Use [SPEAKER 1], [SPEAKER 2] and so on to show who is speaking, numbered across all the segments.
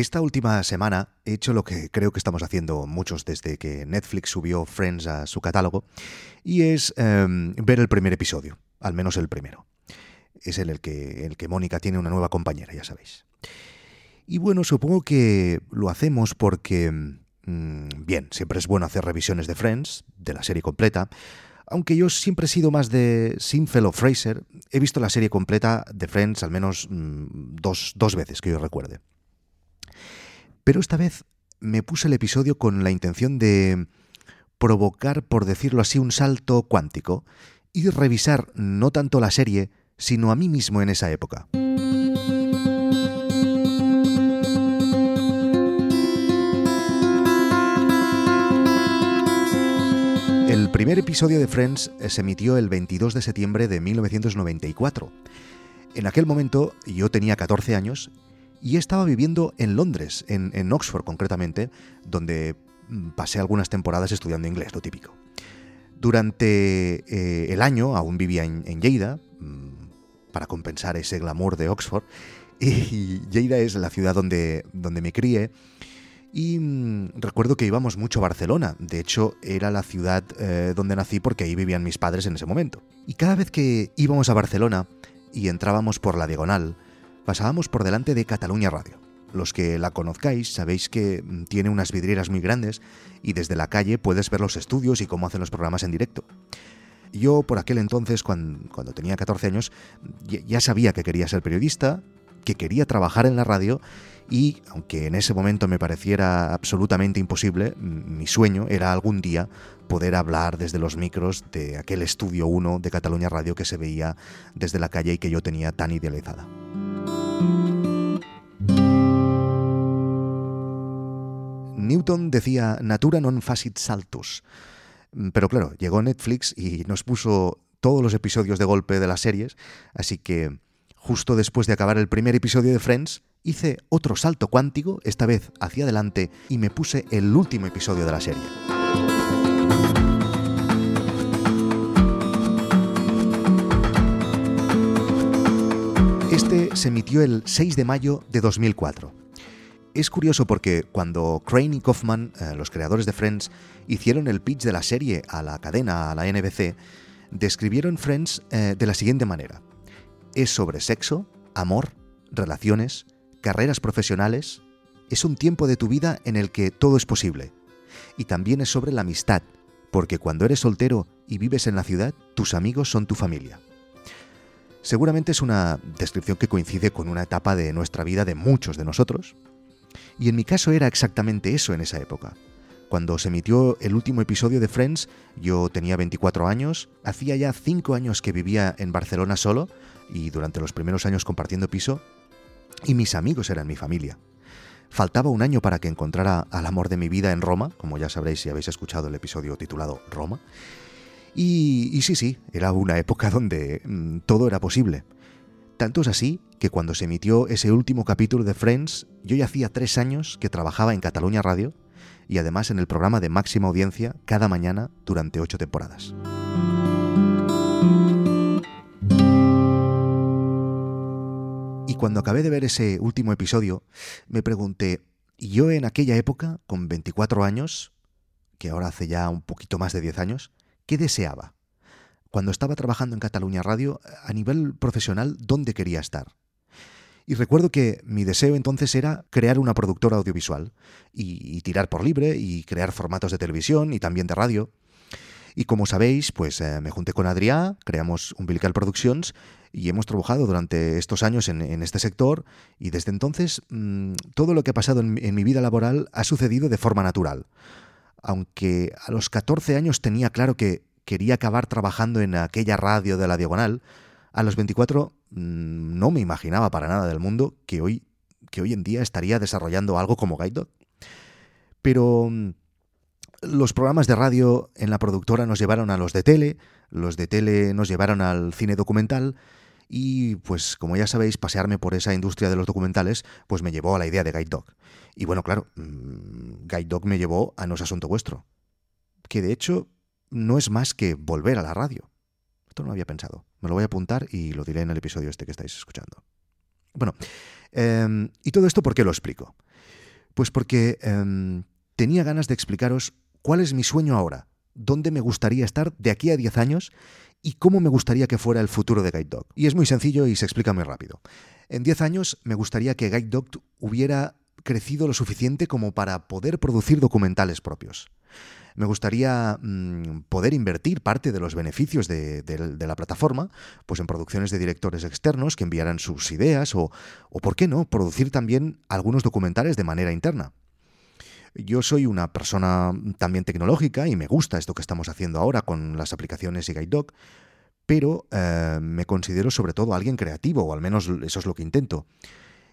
[SPEAKER 1] Esta última semana he hecho lo que creo que estamos haciendo muchos desde que Netflix subió Friends a su catálogo, y es em, ver el primer episodio, al menos el primero. Es el, el que, el que Mónica tiene una nueva compañera, ya sabéis. Y bueno, supongo que lo hacemos porque, mm, bien, siempre es bueno hacer revisiones de Friends, de la serie completa, aunque yo siempre he sido más de Sinfeld o Fraser, he visto la serie completa de Friends al menos mm, dos, dos veces que yo recuerde. Pero esta vez me puse el episodio con la intención de provocar, por decirlo así, un salto cuántico y revisar no tanto la serie, sino a mí mismo en esa época. El primer episodio de Friends se emitió el 22 de septiembre de 1994. En aquel momento yo tenía 14 años y estaba viviendo en Londres, en, Oxford concretamente, donde mm, pasé algunas temporadas estudiando inglés, lo típico. Durante eh, el año aún vivía en, en Lleida, mm, para compensar ese glamour de Oxford, y Lleida es la ciudad donde, donde me crié, y mm, recuerdo que íbamos mucho a Barcelona, de hecho era la ciudad eh, donde nací porque ahí vivían mis padres en ese momento. Y cada vez que íbamos a Barcelona y entrábamos por la diagonal, pasábamos por delante de Cataluña Radio. Los que la conozcáis sabéis que mm, tiene unas vidrieras muy grandes y desde la calle puedes ver los estudios y cómo hacen los programas en directo. Yo por aquel entonces, cuando, cuando tenía 14 años, ya sabía que quería ser periodista, que quería trabajar en la radio y, aunque en ese momento me pareciera absolutamente imposible, mi sueño era algún día poder hablar desde los micros de aquel estudio 1 de Cataluña Radio que se veía desde la calle y que yo tenía tan idealizada. Newton decía natura non facit saltus. Pero claro, llegó Netflix y nos puso todos los episodios de golpe de las series, así que justo después de acabar el primer episodio de Friends, hice otro salto cuántico, esta vez hacia adelante, y me puse el último episodio de la serie. Se emitió el 6 de mayo de 2004. Es curioso porque cuando Crane y Kaufman, eh, los creadores de Friends, hicieron el pitch de la serie a la cadena, a la NBC, describieron Friends eh, de la siguiente manera. Es sobre sexo, amor, relaciones, carreras profesionales, es un tiempo de tu vida en el que todo es posible. Y también es sobre la amistad, porque cuando eres soltero y vives en la ciudad, tus amigos son tu familia. Seguramente es una descripción que coincide con una etapa de nuestra vida de muchos de nosotros. Y en mi caso era exactamente eso en esa época. Cuando se emitió el último episodio de Friends, yo tenía 24 años, hacía ya 5 años que vivía en Barcelona solo y durante los primeros años compartiendo piso, y mis amigos eran mi familia. Faltaba un año para que encontrara al amor de mi vida en Roma, como ya sabréis si habéis escuchado el episodio titulado Roma. Y, sí, sí, era una época donde mm, todo era posible. Tanto es así que cuando se emitió ese último capítulo de Friends, yo ya hacía tres años que trabajaba en Cataluña Radio y además en el programa de máxima audiencia cada mañana durante ocho temporadas. cuando acabé de ver ese último episodio, me pregunté, yo en aquella época, con 24 años, que ahora hace ya un poquito más de 10 años, ¿qué deseaba? Cuando estaba trabajando en Cataluña Radio, a nivel profesional, ¿dónde quería estar? Y recuerdo que mi deseo entonces era crear una productora audiovisual y, tirar por libre y crear formatos de televisión y también de radio. Y como sabéis, pues eh, me junté con Adrià, creamos Umbilical Productions y hemos trabajado durante estos años en, este sector y desde entonces mm, todo lo que ha pasado en, mi vida laboral ha sucedido de forma natural. Aunque a los 14 años tenía claro que quería acabar trabajando en aquella radio de la diagonal, a los 24 mm, no me imaginaba para nada del mundo que hoy, que hoy en día estaría desarrollando algo como Guide. Pero mm, los programas de radio en la productora nos llevaron a los de tele, los de tele nos llevaron al cine documental y pues como ya sabéis, pasearme por esa industria de los documentales pues me llevó a la idea de Guide Dog. Y bueno, claro, mm, Guide Dog me llevó a No es Asunto Vuestro, que de hecho no es más que volver a la radio. Esto no lo había pensado. Me lo voy a apuntar y lo diré en el episodio este que estáis escuchando. Bueno, em, ¿y todo esto por qué lo explico? Pues porque em, tenía ganas de explicaros cuál es mi sueño ahora, dónde me gustaría estar de aquí a 10 años y cómo me gustaría que fuera el futuro de Guide Dog. Y es muy sencillo y se explica muy rápido. En 10 años me gustaría que Guide Dog hubiera crecido lo suficiente como para poder producir documentales propios. Me gustaría mm, poder invertir parte de los beneficios de, la plataforma pues en producciones de directores externos que enviaran sus ideas o, o, ¿por qué no?, producir también algunos documentales de manera interna. Yo soy una persona también tecnológica y me gusta esto que estamos haciendo ahora con las aplicaciones y GuideDoc, pero eh, me considero sobre todo alguien creativo, o al menos eso es lo que intento.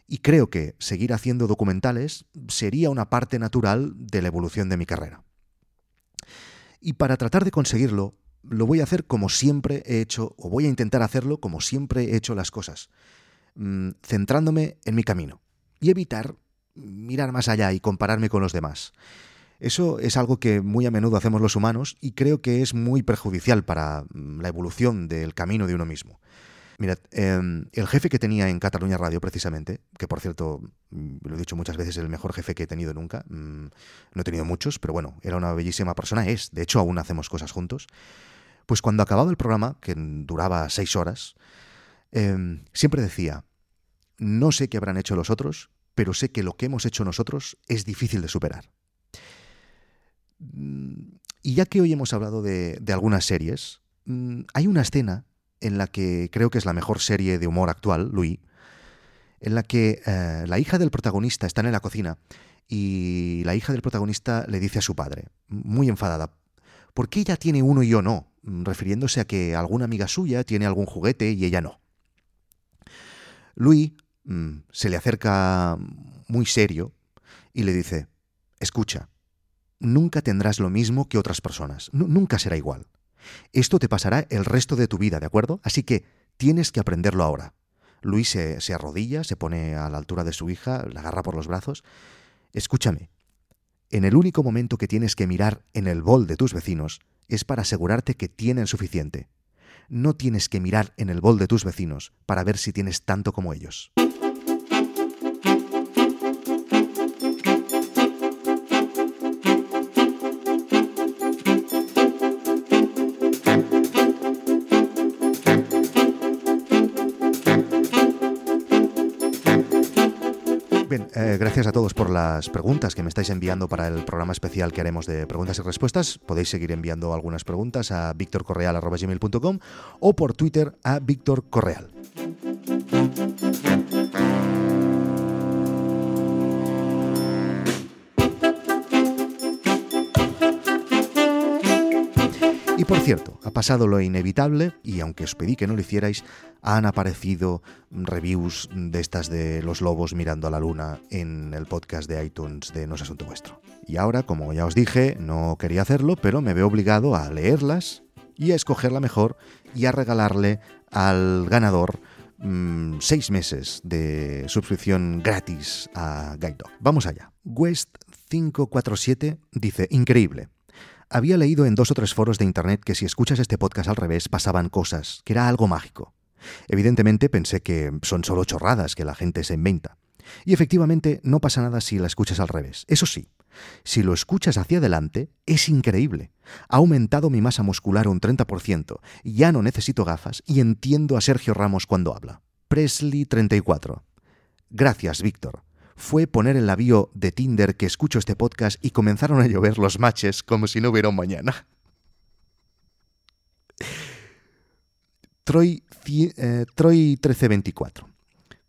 [SPEAKER 1] Y creo que seguir haciendo documentales sería una parte natural de la evolución de mi carrera. Y para tratar de conseguirlo, lo voy a hacer como siempre he hecho, o voy a intentar hacerlo como siempre he hecho las cosas, mm, centrándome en mi camino y evitar mirar más allá y compararme con los demás. Eso es algo que muy a menudo hacemos los humanos y creo que es muy perjudicial para mm, la evolución del camino de uno mismo. Mirad, em, el jefe que tenía en Cataluña Radio, precisamente, que por cierto, mm, lo he dicho muchas veces, el mejor jefe que he tenido nunca, mm, no he tenido muchos, pero bueno, era una bellísima persona, es, de hecho aún hacemos cosas juntos, pues cuando acababa el programa, que duraba seis horas, em, siempre decía, no sé qué habrán hecho los otros, pero sé que lo que hemos hecho nosotros es difícil de superar. Y ya que hoy hemos hablado de, algunas series, mm, hay una escena en la que creo que es la mejor serie de humor actual, Louis, en la que eh, la hija del protagonista está en la cocina y la hija del protagonista le dice a su padre, muy enfadada, ¿por qué ella tiene uno y yo no? refiriéndose a que alguna amiga suya tiene algún juguete y ella no. Louis Mm, se le acerca muy serio y le dice, escucha, nunca tendrás lo mismo que otras personas, nunca será igual. Esto te pasará el resto de tu vida, ¿de acuerdo? Así que tienes que aprenderlo ahora. Luis se, se arrodilla, se pone a la altura de su hija, la agarra por los brazos. Escúchame, en el único momento que tienes que mirar en el bol de tus vecinos es para asegurarte que tienen suficiente. No tienes que mirar en el bol de tus vecinos para ver si tienes tanto como ellos. Eh, gracias a todos por las preguntas que me estáis enviando para el programa especial que haremos de preguntas y respuestas. Podéis seguir enviando algunas preguntas a victorcorreal.com o por Twitter a victorcorreal. Y por cierto, ha pasado lo inevitable y aunque os pedí que no lo hicierais, han aparecido reviews de estas de los lobos mirando a la luna en el podcast de iTunes de No es Asunto Vuestro. Y ahora, como ya os dije, no quería hacerlo, pero me veo obligado a leerlas y a escoger la mejor y a regalarle al ganador mm, seis meses de suscripción gratis a Guide Dog. Vamos allá. West547 dice, increíble. Había leído en dos o tres foros de Internet que si escuchas este podcast al revés pasaban cosas, que era algo mágico. Evidentemente pensé que son solo chorradas que la gente se inventa. Y efectivamente no pasa nada si la escuchas al revés. Eso sí, si lo escuchas hacia adelante, es increíble. Ha aumentado mi masa muscular un 30%, ya no necesito gafas y entiendo a Sergio Ramos cuando habla. Presley 34. Gracias, Víctor fue poner en la de Tinder que escucho este podcast y comenzaron a llover los matches como si no hubiera un mañana. Troy, eh, Troy 1324.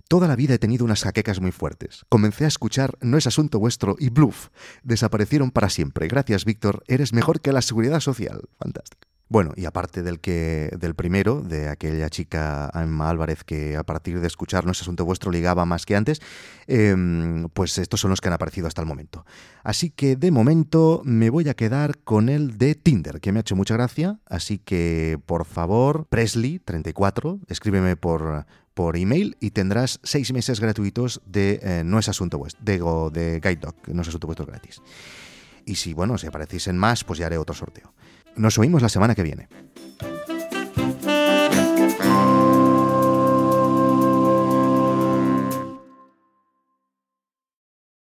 [SPEAKER 1] Toda la vida he tenido unas jaquecas muy fuertes. Comencé a escuchar No es asunto vuestro y Bluff. Desaparecieron para siempre. Gracias, Víctor. Eres mejor que la seguridad social. Fantástico. Bueno, y aparte del que del primero, de aquella chica Emma Álvarez que a partir de escuchar No es asunto vuestro ligaba más que antes, em, pues estos son los que han aparecido hasta el momento. Así que de momento me voy a quedar con el de Tinder, que me ha hecho mucha gracia. Así que por favor, Presley34, escríbeme por, por email y tendrás seis meses gratuitos de eh, No es asunto vuestro, de, de Guide Dog, No es asunto vuestro gratis. Y si, bueno, si aparecéis en más, pues ya haré otro sorteo. Nos oímos la semana que viene.